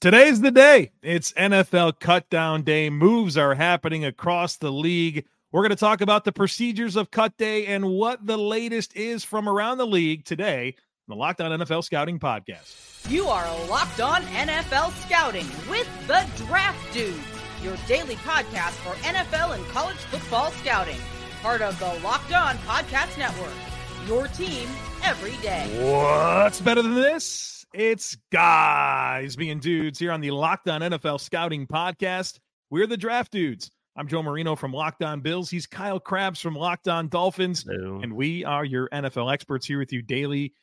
Today's the day. It's NFL cut down day. Moves are happening across the league. We're going to talk about the procedures of cut day and what the latest is from around the league today on the Locked On NFL Scouting Podcast. You are Locked On NFL Scouting with the Draft Dudes, your daily podcast for NFL and college football scouting. Part of the Locked On Podcast Network. Your team every day. What's better than this? It's guys being dudes here on the Locked On NFL Scouting Podcast. We're the Draft Dudes. I'm Joe Marino from Locked On Bills. He's Kyle Crabbs from Locked On Dolphins. Hello. And we are your NFL experts here with you daily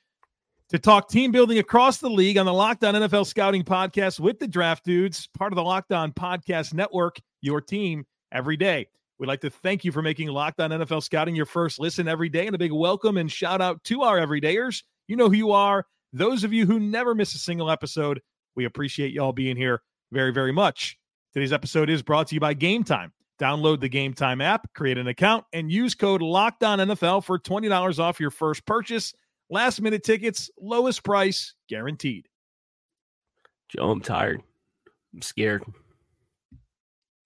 to talk team building across the league on the Locked On NFL Scouting Podcast with the Draft Dudes, part of the Locked On Podcast Network, your team every day. We'd like to thank you for making Locked On NFL Scouting your first listen every day and a big welcome and shout out to our everydayers. You know who you are. Those of you who never miss a single episode, we appreciate y'all being here very, very much. Today's episode is brought to you by Gametime. Download the Gametime app, create an account, and use code LOCKEDONNFL for $20 off your first purchase. Last minute tickets, lowest price guaranteed. Joe, I'm tired. I'm scared.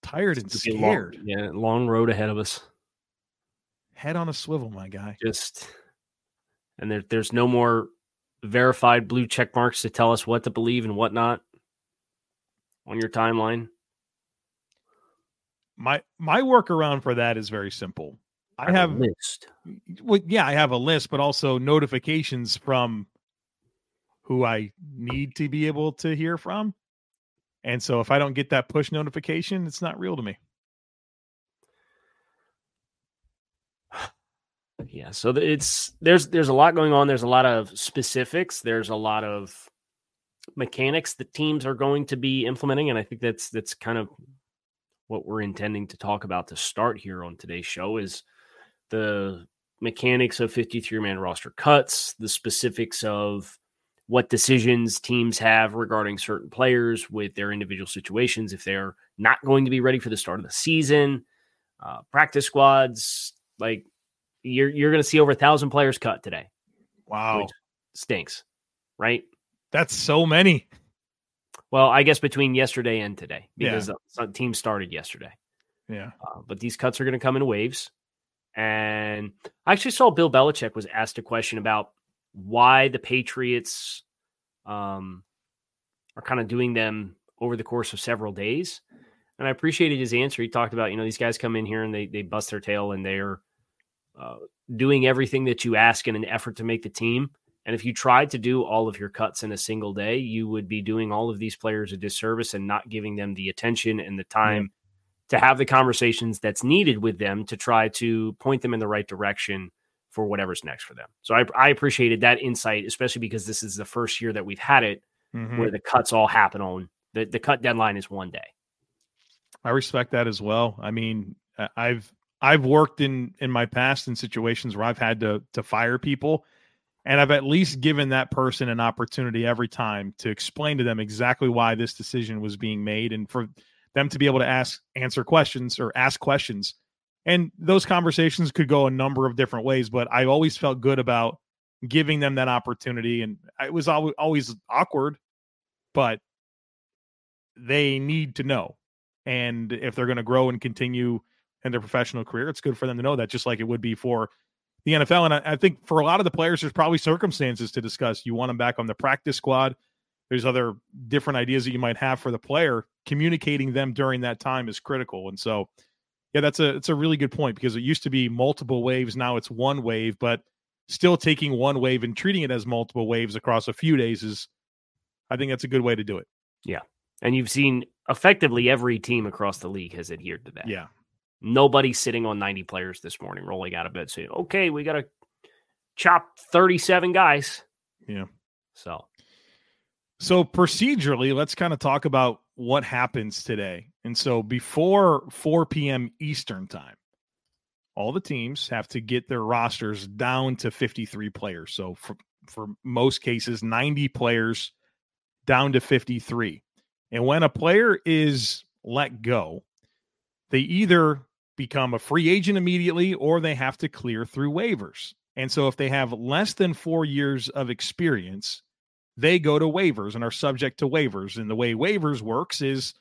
Tired and It's gonna be a long- scared. yeah, long road ahead of us. Head on a swivel, my guy. Just and there, there's no more verified blue check marks to tell us what to believe and what not on your timeline. My my workaround for that is very simple. I have list. well, yeah, I have a list, but also notifications from who I need to be able to hear from. And so if I don't get that push notification, it's not real to me. Yeah, so it's there's there's a lot going on. There's a lot of specifics. There's a lot of mechanics that teams are going to be implementing, and I think that's that's kind of what we're intending to talk about to start here on today's show is the mechanics of 53 man roster cuts, the specifics of what decisions teams have regarding certain players with their individual situations if they're not going to be ready for the start of the season, uh, practice squads, like you're you're going to see over a thousand players cut today. Wow. Stinks, right? That's so many. Well, I guess between yesterday and today Yeah. because the some teams started yesterday. Yeah. Uh, but these cuts are going to come in waves. And I actually saw Bill Belichick was asked a question about why the Patriots um, are kind of doing them over the course of several days. And I appreciated his answer. He talked about, you know, these guys come in here and they they bust their tail and they're uh, doing everything that you ask in an effort to make the team. And if you tried to do all of your cuts in a single day, you would be doing all of these players a disservice and not giving them the attention and the time to have the conversations that's needed with them to try to point them in the right direction for whatever's next for them. So I, I appreciated that insight, especially because this is the first year that we've had it Mhm. where the cuts all happen on the, the cut deadline is one day. I respect that as well. I mean, I've I've worked in in my past in situations where I've had to to fire people and I've at least given that person an opportunity every time to explain to them exactly why this decision was being made and for them to be able to ask answer questions or ask questions. And those conversations could go a number of different ways, but I always felt good about giving them that opportunity and it was always always awkward, but they need to know and if they're going to grow and continue in their professional career, it's good for them to know that, just like it would be for the NFL. And I, I think for a lot of the players, there's probably circumstances to discuss. You want them back on the practice squad. There's other different ideas that you might have for the player. Communicating them during that time is critical. And so, yeah, that's a it's a really good point because it used to be multiple waves. Now it's one wave, but still taking one wave and treating it as multiple waves across a few days is, I think that's a good way to do it. Yeah. And you've seen effectively every team across the league has adhered to that. Yeah. Nobody's sitting on 90 players this morning, rolling out of bed saying, okay, we got to chop 37 guys. Yeah. So, So procedurally, let's kind of talk about what happens today. And so before 4 p.m. Eastern time, all the teams have to get their rosters down to 53 players. So for for most cases, 90 players down to 53. And when a player is let go, they either become a free agent immediately or they have to clear through waivers. And so if they have less than 4 years of experience, they go to waivers and are subject to waivers. And the way waivers works is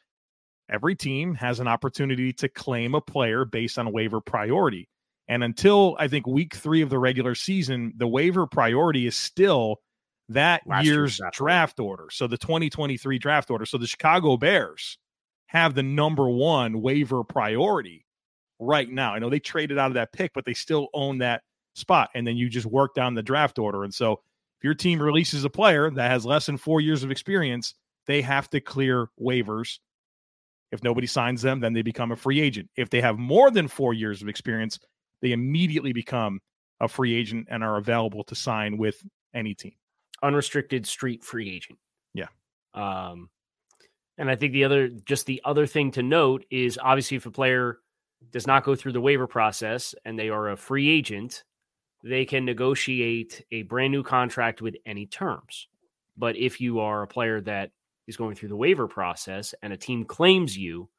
every team has an opportunity to claim a player based on waiver priority. And until I think week three of the regular season, the waiver priority is still that Last year's draft, draft order. So the 2023 draft order. So the Chicago Bears have the number one waiver priority right now. I know they traded out of that pick, but they still own that spot. And then you just work down the draft order. And so if your team releases a player that has less than four years of experience, they have to clear waivers. If nobody signs them, then they become a free agent. If they have more than four years of experience, they immediately become a free agent and are available to sign with any team. unrestricted street free agent. Yeah. Um, and I think the other, just the other thing to note is obviously if a player does not go through the waiver process and they are a free agent, they can negotiate a brand new contract with any terms. But if you are a player that is going through the waiver process and a team claims you,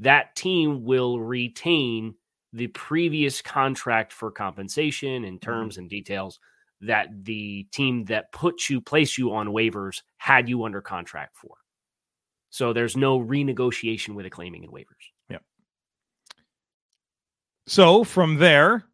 that team will retain the previous contract for compensation and mm-hmm. terms and details that the team that put you place you on waivers had you under contract for. So there's no renegotiation with a claiming and waivers. So from there,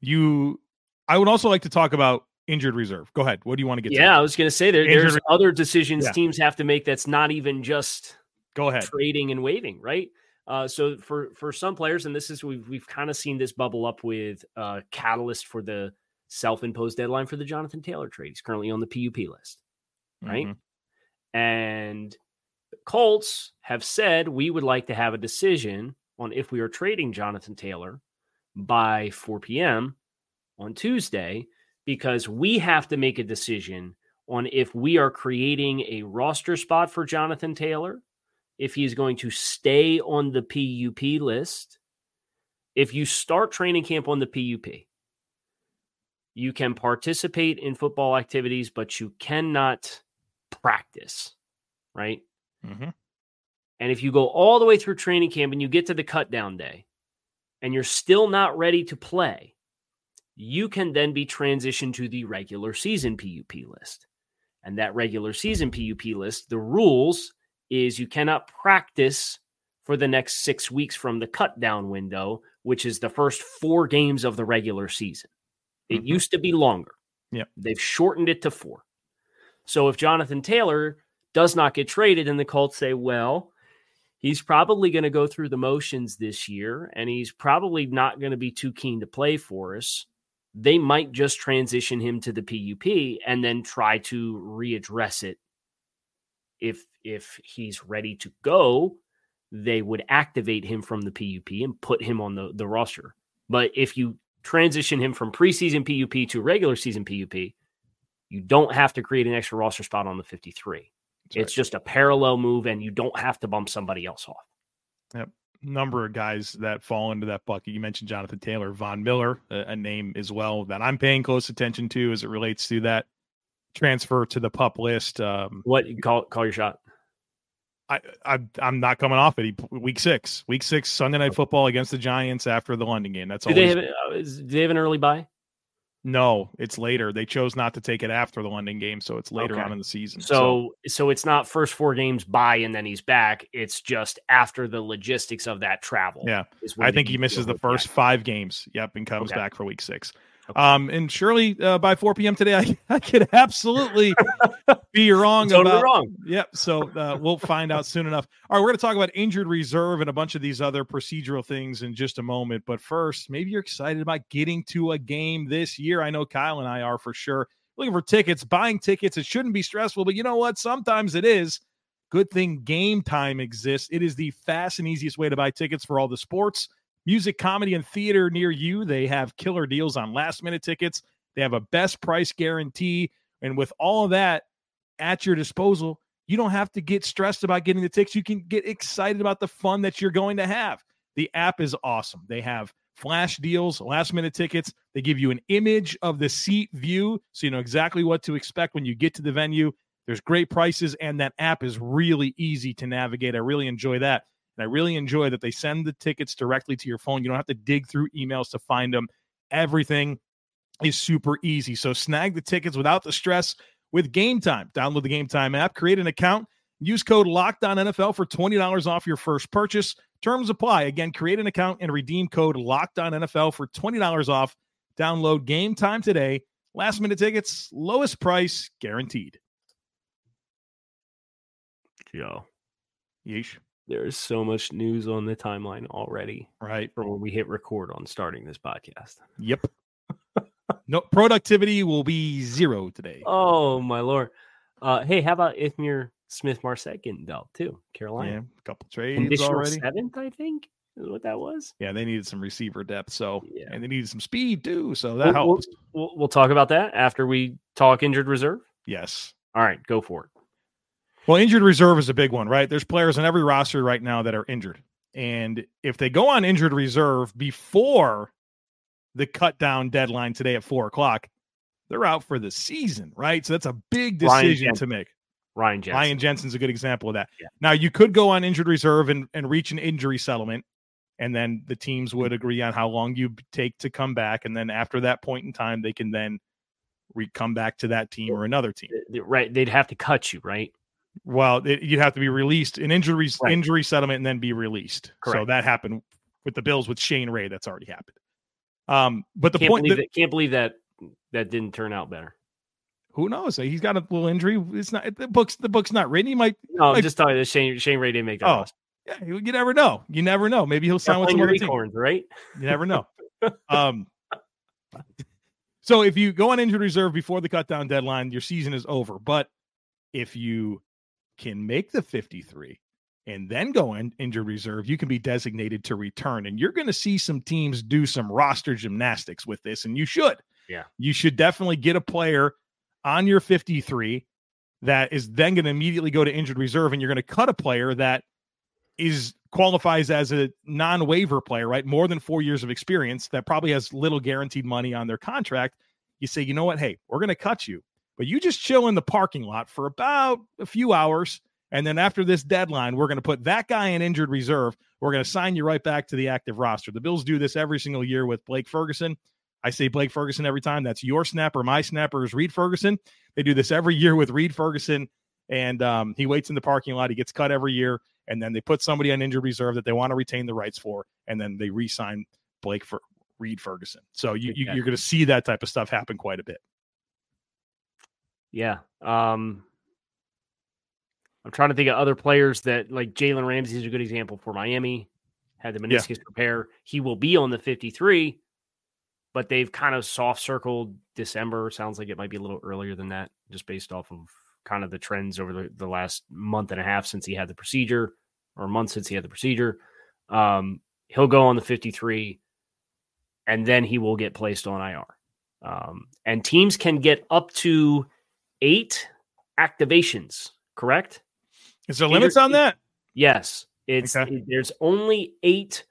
you, I would also like to talk about injured reserve. Go ahead. What do you want to get Yeah, I was going to say there, Injured there's re- other decisions Yeah. teams have to make that's not even just Go ahead. trading and waiving, right? Uh, so for for some players, and this is we've we've kind of seen this bubble up with uh, catalyst for the self-imposed deadline for the Jonathan Taylor trade. He's currently on the PUP list. right? Mhm. And the Colts have said we would like to have a decision on if we are trading Jonathan Taylor by 4 p.m. on Tuesday because we have to make a decision on if we are creating a roster spot for Jonathan Taylor, if he's going to stay on the PUP list. If you start training camp on the PUP, you can participate in football activities, but you cannot practice, right? Mhm. And if you go all the way through training camp and you get to the cutdown day and you're still not ready to play, you can then be transitioned to the regular season PUP list. And that regular season PUP list, the rules is you cannot practice for the next six weeks from the cutdown window, which is the first four games of the regular season. It Mhm. used to be longer. Yep. They've shortened it to four. So if Jonathan Taylor does not get traded and the Colts say, well, he's probably going to go through the motions this year and he's probably not going to be too keen to play for us, they might just transition him to the PUP and then try to readdress it. If if he's ready to go, they would activate him from the PUP and put him on the, the roster. But if you transition him from preseason PUP to regular season PUP, you don't have to create an extra roster spot on the 53. That's It's just a parallel move, and you don't have to bump somebody else off. Yep. Number of guys that fall into that bucket. You mentioned Jonathan Taylor, Von Miller, a, a name as well that I'm paying close attention to as it relates to that transfer to the pup list. Um, What call call your shot? I, I I'm not coming off it. He, week six, week six, Sunday night football against the Giants after the London game. That's Do they always have uh, do they have an early buy? No. It's later. They chose not to take it after the London game, so it's later Okay. on in the season. So so it's not first four games by and then he's back. It's just after the logistics of that travel. yeah, I think he misses the first back. five games. Yep, and comes Okay. back for week six. Okay. Um, and surely uh, by 4 p.m. today, I, I could absolutely be wrong Totally about wrong. Yep. So uh, we'll find out soon enough. All right, we're going to talk about injured reserve and a bunch of these other procedural things in just a moment. But first, maybe you're excited about getting to a game this year. I know Kyle and I are for sure. Looking for tickets, buying tickets. It shouldn't be stressful, but you know what? Sometimes it is. Good thing Gametime exists. It is the fast and easiest way to buy tickets for all the sports, music, comedy, and theater near you. They have killer deals on last minute tickets. They have a best price guarantee. And with all of that at your disposal, you don't have to get stressed about getting the tickets. You can get excited about the fun that you're going to have. The app is awesome. They have flash deals, last minute tickets. They give you an image of the seat view so you know exactly what to expect when you get to the venue. There's great prices, and that app is really easy to navigate. I really enjoy that. And I really enjoy that they send the tickets directly to your phone. You don't have to dig through emails to find them. Everything is super easy. So snag the tickets without the stress with Gametime. Download the Gametime app, create an account, use code Locked On NFL for twenty dollars off your first purchase. Terms apply. Again, create an account and redeem code Locked On NFL for twenty dollars off. Download Gametime today. Last minute tickets, lowest price guaranteed. Joe, Yeesh. There is so much news on the timeline already Right. from when we hit record on starting this podcast. Yep. no productivity will be zero today. Oh my lord! Uh, hey, how about Ithmir Smith Marset getting dealt too? Carolina, Yeah, a couple trades already. seventh, I think, is what that was. Yeah, they needed some receiver depth, so Yeah. and they needed some speed too, so that We'll- we'll- helps. We'll, we'll talk about that after we talk injured reserve. yes. All right, go for it. Well, injured reserve is a big one, right? There's players on every roster right now that are injured. And if they go on injured reserve before the cut down deadline today at four o'clock, they're out for the season, right? So that's a big decision to make. Ryan Jensen. Ryan Jensen's a good example of that. Yeah. Now you could go on injured reserve and, and reach an injury settlement, and then the teams would agree on how long you take to come back, and then after that point in time, they can then re- come back to that team or another team. Right, they'd have to cut you, right? Well, it, you'd have to be released an injury Right. injury settlement and then be released. So that happened with the Bills with Shane Ray. That's already happened. Um, but the can't point believe that, that, can't believe that that didn't turn out better. who knows? He's got a little injury. It's not the book's the book's not written. He might. No, I'm Like- just talking. Shane Shane Ray didn't make that. Oh, roster. Yeah, you, you never know. You never know. Maybe he'll sign with some other team. right? You never know. um, so if you go on injured reserve before the cut down deadline, your season is over. But if you can make the 53 and then go in injured reserve, you can be designated to return. And you're going to see some teams do some roster gymnastics with this, and you should. Yeah. You should definitely get a player on your 53 that is then going to immediately go to injured reserve, and you're going to cut a player that is qualifies as a non-waiver player, right? More than four years of experience that probably has little guaranteed money on their contract. You say, you know what? Hey, we're going to cut you, but you just chill in the parking lot for about a few hours. And then after this deadline, we're going to put that guy in injured reserve. We're going to sign you right back to the active roster. The Bills do this every single year with Blake Ferguson. I say Blake Ferguson every time. That's your snapper. My snapper is Reid Ferguson. They do this every year with Reid Ferguson. And um, he waits in the parking lot. He gets cut every year and then they put somebody on injured reserve that they want to retain the rights for, and then they re-sign Blake for Reid Ferguson. So you, you you're going to see that type of stuff happen quite a bit. Yeah. Um, I'm trying to think of other players that like Jalen Ramsey is a good example for Miami. Had the Yeah. meniscus repair. He will be on the 53, but they've kind of soft circled December. Sounds like it might be a little earlier than that, just based off of kind of the trends over the, the last month and a half since he had the procedure, or a month since he had the procedure. Um, he'll go on the 53, and then he will get placed on IR. Um, and teams can get up to eight activations, correct? Is there limits on that? Yes. It's Okay. it- there's only eight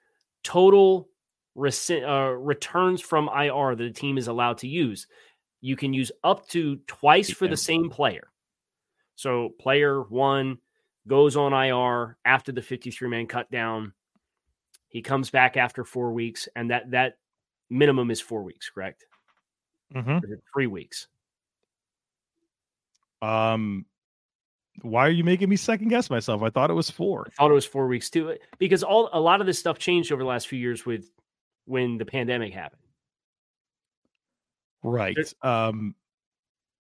total rece- uh, returns from IR that a team is allowed to use. You can use up to twice for the same player. So player one goes on IR after the 53 man cut down. He comes back after four weeks, and that that minimum is four weeks, correct? Mm-hmm. Or is it three weeks. Um, why are you making me second guess myself? I thought it was four. I thought it was four weeks too, because all a lot of this stuff changed over the last few years with when the pandemic happened. Right. Um,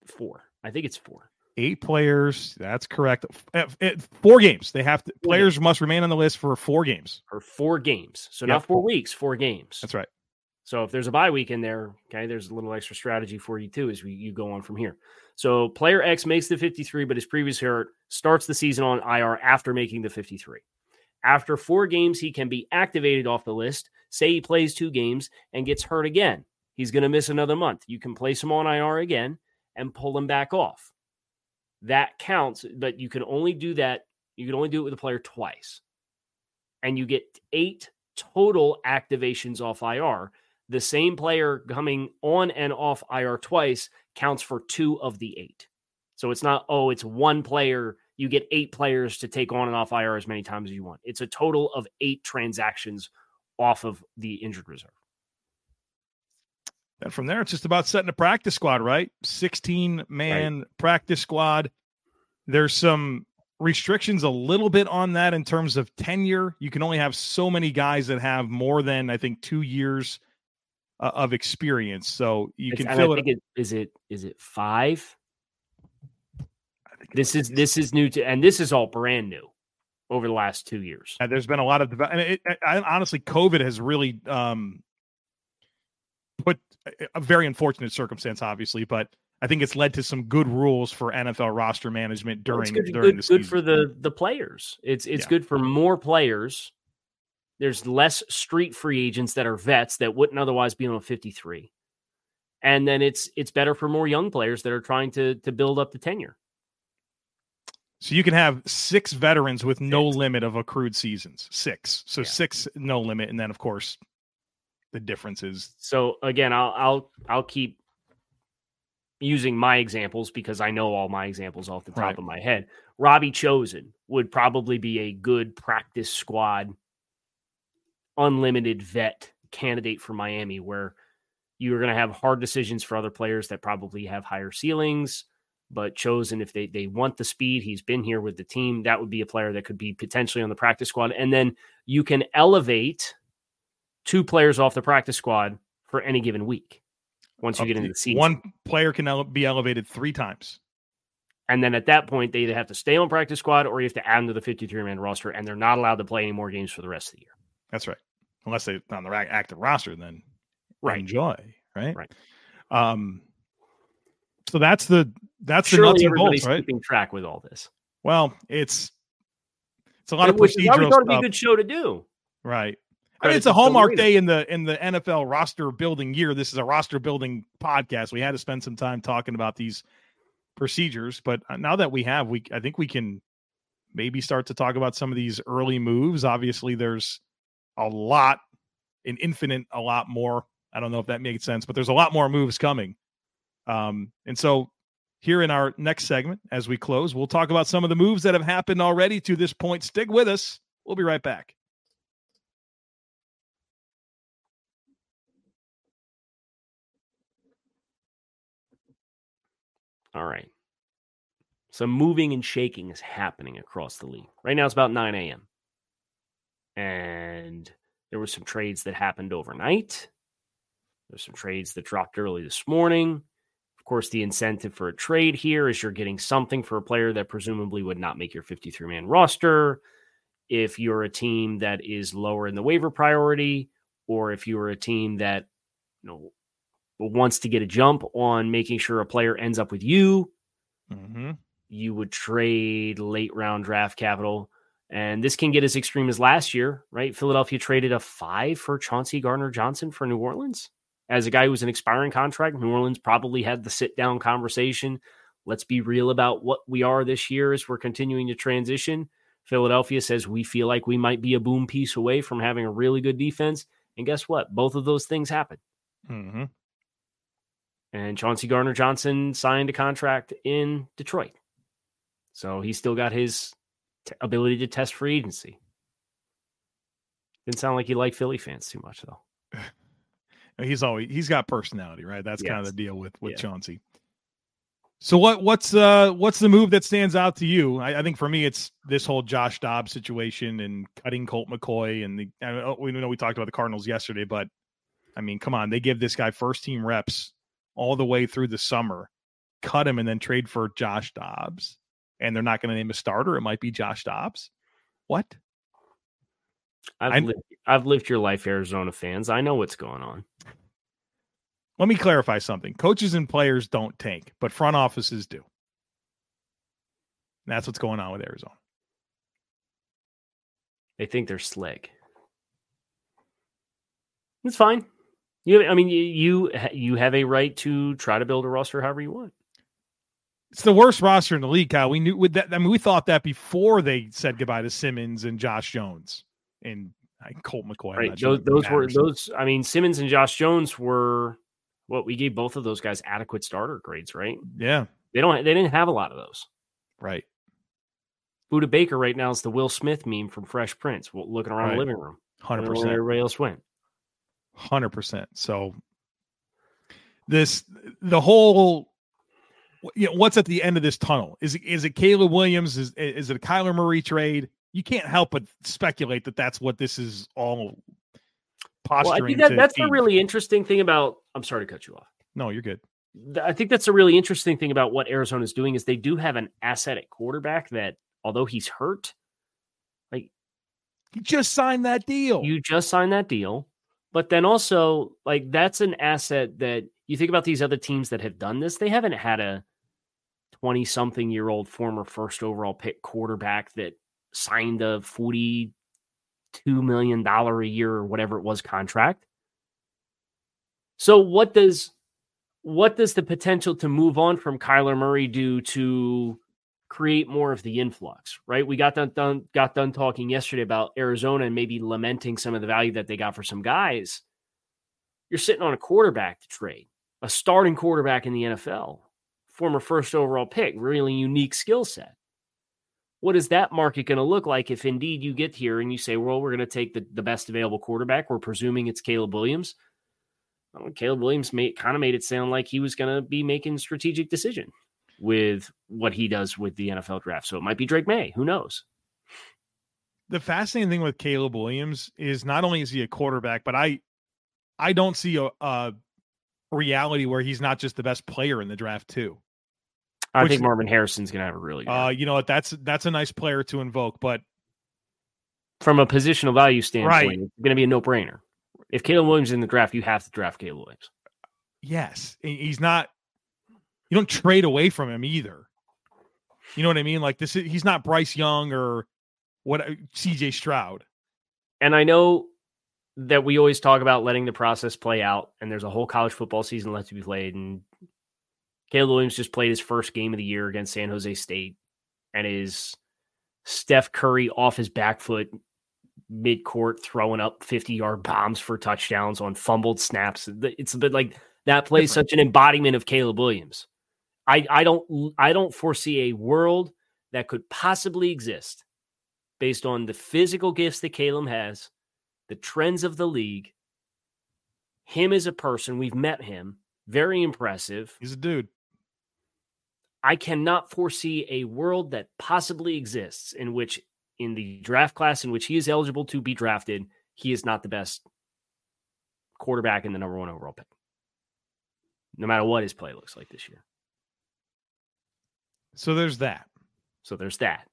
Four, I think it's four. eight players. That's correct. F- four games. They have to. Four Players must remain on the list for four games. or four games. So Yep. not four weeks, four games. That's right. So if there's a bye week in there, okay, there's a little extra strategy for you too as we, you go on from here. So player X makes the 53, but his previous hurt starts the season on IR after making the 53. After four games, he can be activated off the list. Say he plays two games and gets hurt again. He's going to miss another month. You can place him on IR again and pull him back off. That counts, but you can only do that. You can only do it with a player twice. And you get eight total activations off IR. The same player coming on and off IR twice counts for two of the eight. So it's not, oh, it's one player. You get eight players to take on and off IR as many times as you want. It's a total of eight transactions off of the injured reserve. And from there, it's just about setting a practice squad, right? 16 man right. practice squad. There's some restrictions a little bit on that in terms of tenure. You can only have so many guys that have more than, I think, two years uh, of experience. So you it's, can fill it, it. Is it is it five? This is this is new to, and this is all brand new over the last two years. And there's been a lot of, and it, I, honestly, COVID has really um, put a very unfortunate circumstance, obviously, but I think it's led to some good rules for NFL roster management during well, good, during good, the season. Good for the the players. It's it's yeah. good for more players. There's less street free agents that are vets that wouldn't otherwise be on a 53. And then it's it's better for more young players that are trying to to build up the tenure. So you can have six veterans with no limit of accrued seasons. Six. So yeah. six no limit, and then of course the difference is. So again, I'll I'll I'll keep using my examples because I know all my examples off the top right. of my head. Robbie Chosen would probably be a good practice squad, unlimited vet candidate for Miami, where you are going to have hard decisions for other players that probably have higher ceilings but chosen if they they want the speed. He's been here with the team. That would be a player that could be potentially on the practice squad. And then you can elevate two players off the practice squad for any given week once you get into the season. One player can ele- be elevated three times. And then at that point, they either have to stay on practice squad or you have to add them to the 53 man roster, and they're not allowed to play any more games for the rest of the year. That's right. Unless they're on the active roster, then right. enjoy. Right. Right. Um, so that's the that's Surely the nuts and bolts, right? Keeping track with all this. Well, it's it's a lot of procedural stuff. Be a good show to do. Right. I mean, it's a hallmark day in the in the NFL roster building year. This is a roster building podcast. We had to spend some time talking about these procedures, but uh, now that we have, we I think we can maybe start to talk about some of these early moves. Obviously, there's a lot, an infinite, a lot more. I don't know if that makes sense, but there's a lot more moves coming. Um, and so here in our next segment, as we close, we'll talk about some of the moves that have happened already to this point. Stick with us. We'll be right back. All right. Some moving and shaking is happening across the league. Right now it's about 9 a.m. And there were some trades that happened overnight. There's some trades that dropped early this morning Of course, the incentive for a trade here is you're getting something for a player that presumably would not make your 53 man roster. If you're a team that is lower in the waiver priority, or if you're a team that you know wants to get a jump on making sure a player ends up with you, mm-hmm. you would trade late round draft capital. And this can get as extreme as last year, right? Philadelphia traded a five for Chauncey Gardner Johnson for New Orleans as a guy who's an expiring contract, New Orleans probably had the sit down conversation. Let's be real about what we are this year as we're continuing to transition. Philadelphia says we feel like we might be a boom piece away from having a really good defense. And guess what? Both of those things happened. Mm-hmm. And Chauncey Gardner Johnson signed a contract in Detroit. So he still got his t- ability to test free agency. Didn't sound like he liked Philly fans too much, though. He's always he's got personality, right? That's yes. kind of the deal with with yeah. Chauncey. So what what's uh what's the move that stands out to you? I, I, think for me it's this whole Josh Dobbs situation and cutting Colt McCoy and the I we know we talked about the Cardinals yesterday, but I mean, come on, they give this guy first team reps all the way through the summer, cut him and then trade for Josh Dobbs, and they're not going to name a starter. It might be Josh Dobbs. What? I've I, lived, I've lived your life, Arizona fans. I know what's going on. Let me clarify something. Coaches and players don't tank, but front offices do. And that's what's going on with Arizona. They think they're slick. It's fine. You, I mean, you you have a right to try to build a roster however you want. It's the worst roster in the league, Kyle. We knew with that. I mean, we thought that before they said goodbye to Simmons and Josh Jones and Colt McCoy. Right. Those, those were those. I mean, Simmons and Josh Jones were what we gave both of those guys adequate starter grades, right? Yeah. They don't. They didn't have a lot of those. Right. Budda Baker right now is the Will Smith meme from Fresh Prince, looking around right. the living room. Hundred percent. Everybody else went. Hundred percent. So, this the whole you know, what's at the end of this tunnel? Is it is it Caleb Williams? Is is it a Kyler Murray trade? You can't help but speculate that that's what this is all posturing. Well, I think that, that's the really interesting thing about. I'm sorry to cut you off. No, you're good. I think that's a really interesting thing about what Arizona is doing is they do have an asset at quarterback that, although he's hurt, like he just signed that deal. You just signed that deal, but then also like that's an asset that you think about these other teams that have done this. They haven't had a 20 something year old former first overall pick quarterback that signed a 42 million dollar a year or whatever it was contract. So what does what does the potential to move on from Kyler Murray do to create more of the influx, right? We got done, done got done talking yesterday about Arizona and maybe lamenting some of the value that they got for some guys. You're sitting on a quarterback to trade, a starting quarterback in the NFL former first overall pick, really unique skill set. What is that market going to look like if indeed you get here and you say, well, we're going to take the, the best available quarterback? We're presuming it's Caleb Williams. Well, Caleb Williams kind of made it sound like he was going to be making strategic decision with what he does with the NFL draft. So it might be Drake Maye. Who knows? The fascinating thing with Caleb Williams is not only is he a quarterback, but I I don't see a, a reality where he's not just the best player in the draft too. I Which, think Marvin Harrison's going to have a really. Good uh, you know what? That's that's a nice player to invoke, but from a positional value standpoint, right. it's going to be a no brainer. If Caleb Williams is in the draft, you have to draft Caleb Williams. Yes, he's not. You don't trade away from him either. You know what I mean? Like this, is, he's not Bryce Young or what C.J. Stroud. And I know that we always talk about letting the process play out, and there's a whole college football season left to be played, and Caleb Williams just played his first game of the year against San Jose State and is Steph Curry off his back foot mid court throwing up 50 yard bombs for touchdowns on fumbled snaps. It's a bit like that plays such an embodiment of Caleb Williams. I, I don't I don't foresee a world that could possibly exist based on the physical gifts that Caleb has, the trends of the league, him as a person. We've met him, very impressive. He's a dude. I cannot foresee a world that possibly exists in which, in the draft class in which he is eligible to be drafted, he is not the best quarterback in the number one overall pick, no matter what his play looks like this year. So there's that. So there's that.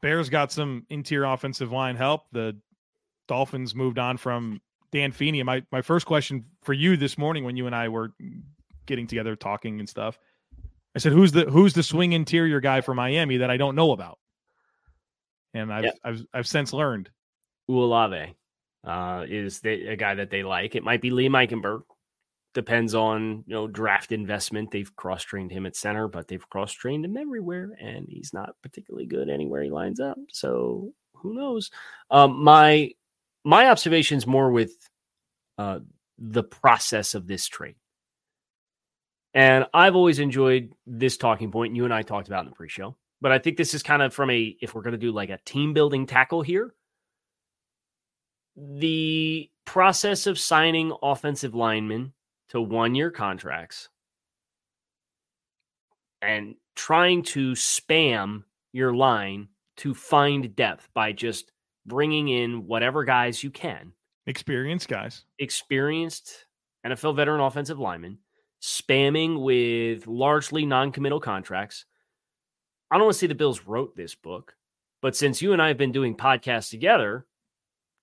Bears got some interior offensive line help. The Dolphins moved on from Dan Feeney. My my first question for you this morning when you and I were getting together, talking and stuff. I said, "Who's the who's the swing interior guy for Miami that I don't know about?" And I've yep. I've I've since learned. Olave uh, is the, a guy that they like. It might be Liam Eichenberg. Depends on you know draft investment. They've cross trained him at center, but they've cross trained him everywhere, and he's not particularly good anywhere he lines up. So who knows? Um, my my observations more with uh, the process of this trade. And I've always enjoyed this talking point. You and I talked about in the pre-show, but I think this is kind of from a if we're going to do like a team building tackle here, the process of signing offensive linemen to one-year contracts and trying to spam your line to find depth by just bringing in whatever guys you can. Experienced guys. Experienced NFL veteran offensive linemen spamming with largely non-committal contracts. I don't want to say the Bills wrote this book, but since you and I have been doing podcasts together,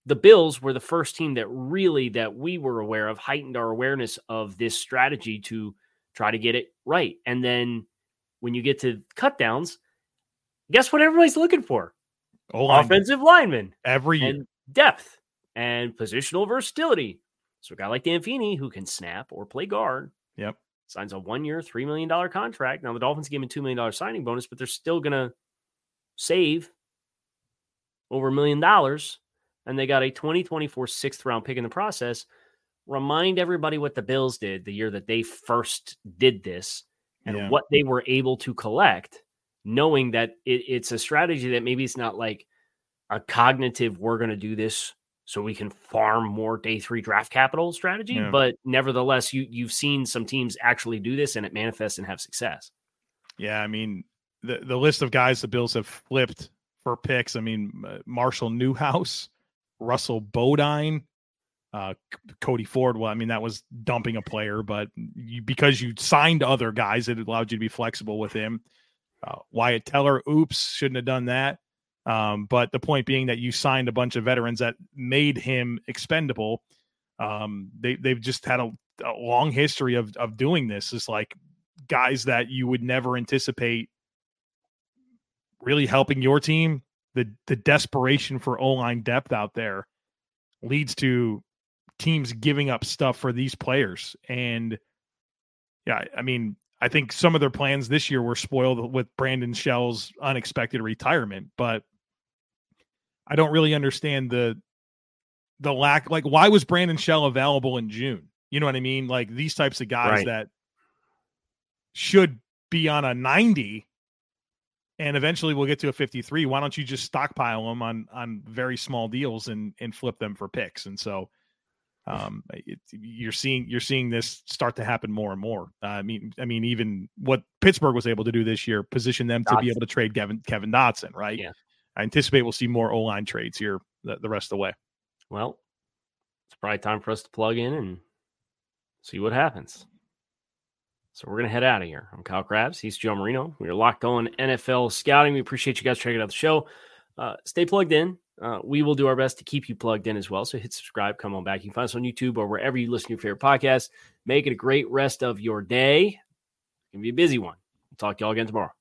the Bills were the first team that really that we were aware of heightened our awareness of this strategy to try to get it right. And then when you get to cut downs, guess what everybody's looking for? Oh, offensive linemen every year. And depth and positional versatility. So a guy like Dan Feeney who can snap or play guard Yep. Signs a one year, $3 million contract. Now, the Dolphins gave him a $2 million signing bonus, but they're still going to save over a million dollars. And they got a 2024 sixth round pick in the process. Remind everybody what the Bills did the year that they first did this and yeah. what they were able to collect, knowing that it, it's a strategy that maybe it's not like a cognitive, we're going to do this so we can farm more day three draft capital strategy. Yeah. But nevertheless, you you've seen some teams actually do this and it manifests and have success. Yeah, I mean the the list of guys the Bills have flipped for picks. I mean Marshall Newhouse, Russell Bodine, uh, Cody Ford. Well, I mean that was dumping a player, but you, because you signed other guys, it allowed you to be flexible with him. Uh, Wyatt Teller, oops, shouldn't have done that. Um, but the point being that you signed a bunch of veterans that made him expendable. Um, they they've just had a, a long history of of doing this. It's like guys that you would never anticipate really helping your team. The the desperation for O line depth out there leads to teams giving up stuff for these players. And yeah, I mean, I think some of their plans this year were spoiled with Brandon Shell's unexpected retirement, but I don't really understand the the lack like why was Brandon Shell available in June? You know what I mean? Like these types of guys Right. that should be on a 90 and eventually we'll get to a 53 why don't you just stockpile them on on very small deals and and flip them for picks and so um it, you're seeing you're seeing this start to happen more and more uh, i mean i mean even what pittsburgh was able to do this year position them to be able to trade kevin kevin dotson right Yeah. I anticipate we'll see more o-line trades here the, the rest of the way Well, it's probably time for us to plug in and see what happens. So we're gonna head out of here. I'm Kyle Crabbs. He's Joe Marino. We are locked on NFL scouting. We appreciate you guys checking out the show. Uh, stay plugged in. Uh, we will do our best to keep you plugged in as well. So hit subscribe. Come on back. You can find us on YouTube or wherever you listen to your favorite podcast. Make it a great rest of your day. It's gonna be a busy one. Talk to y'all again tomorrow.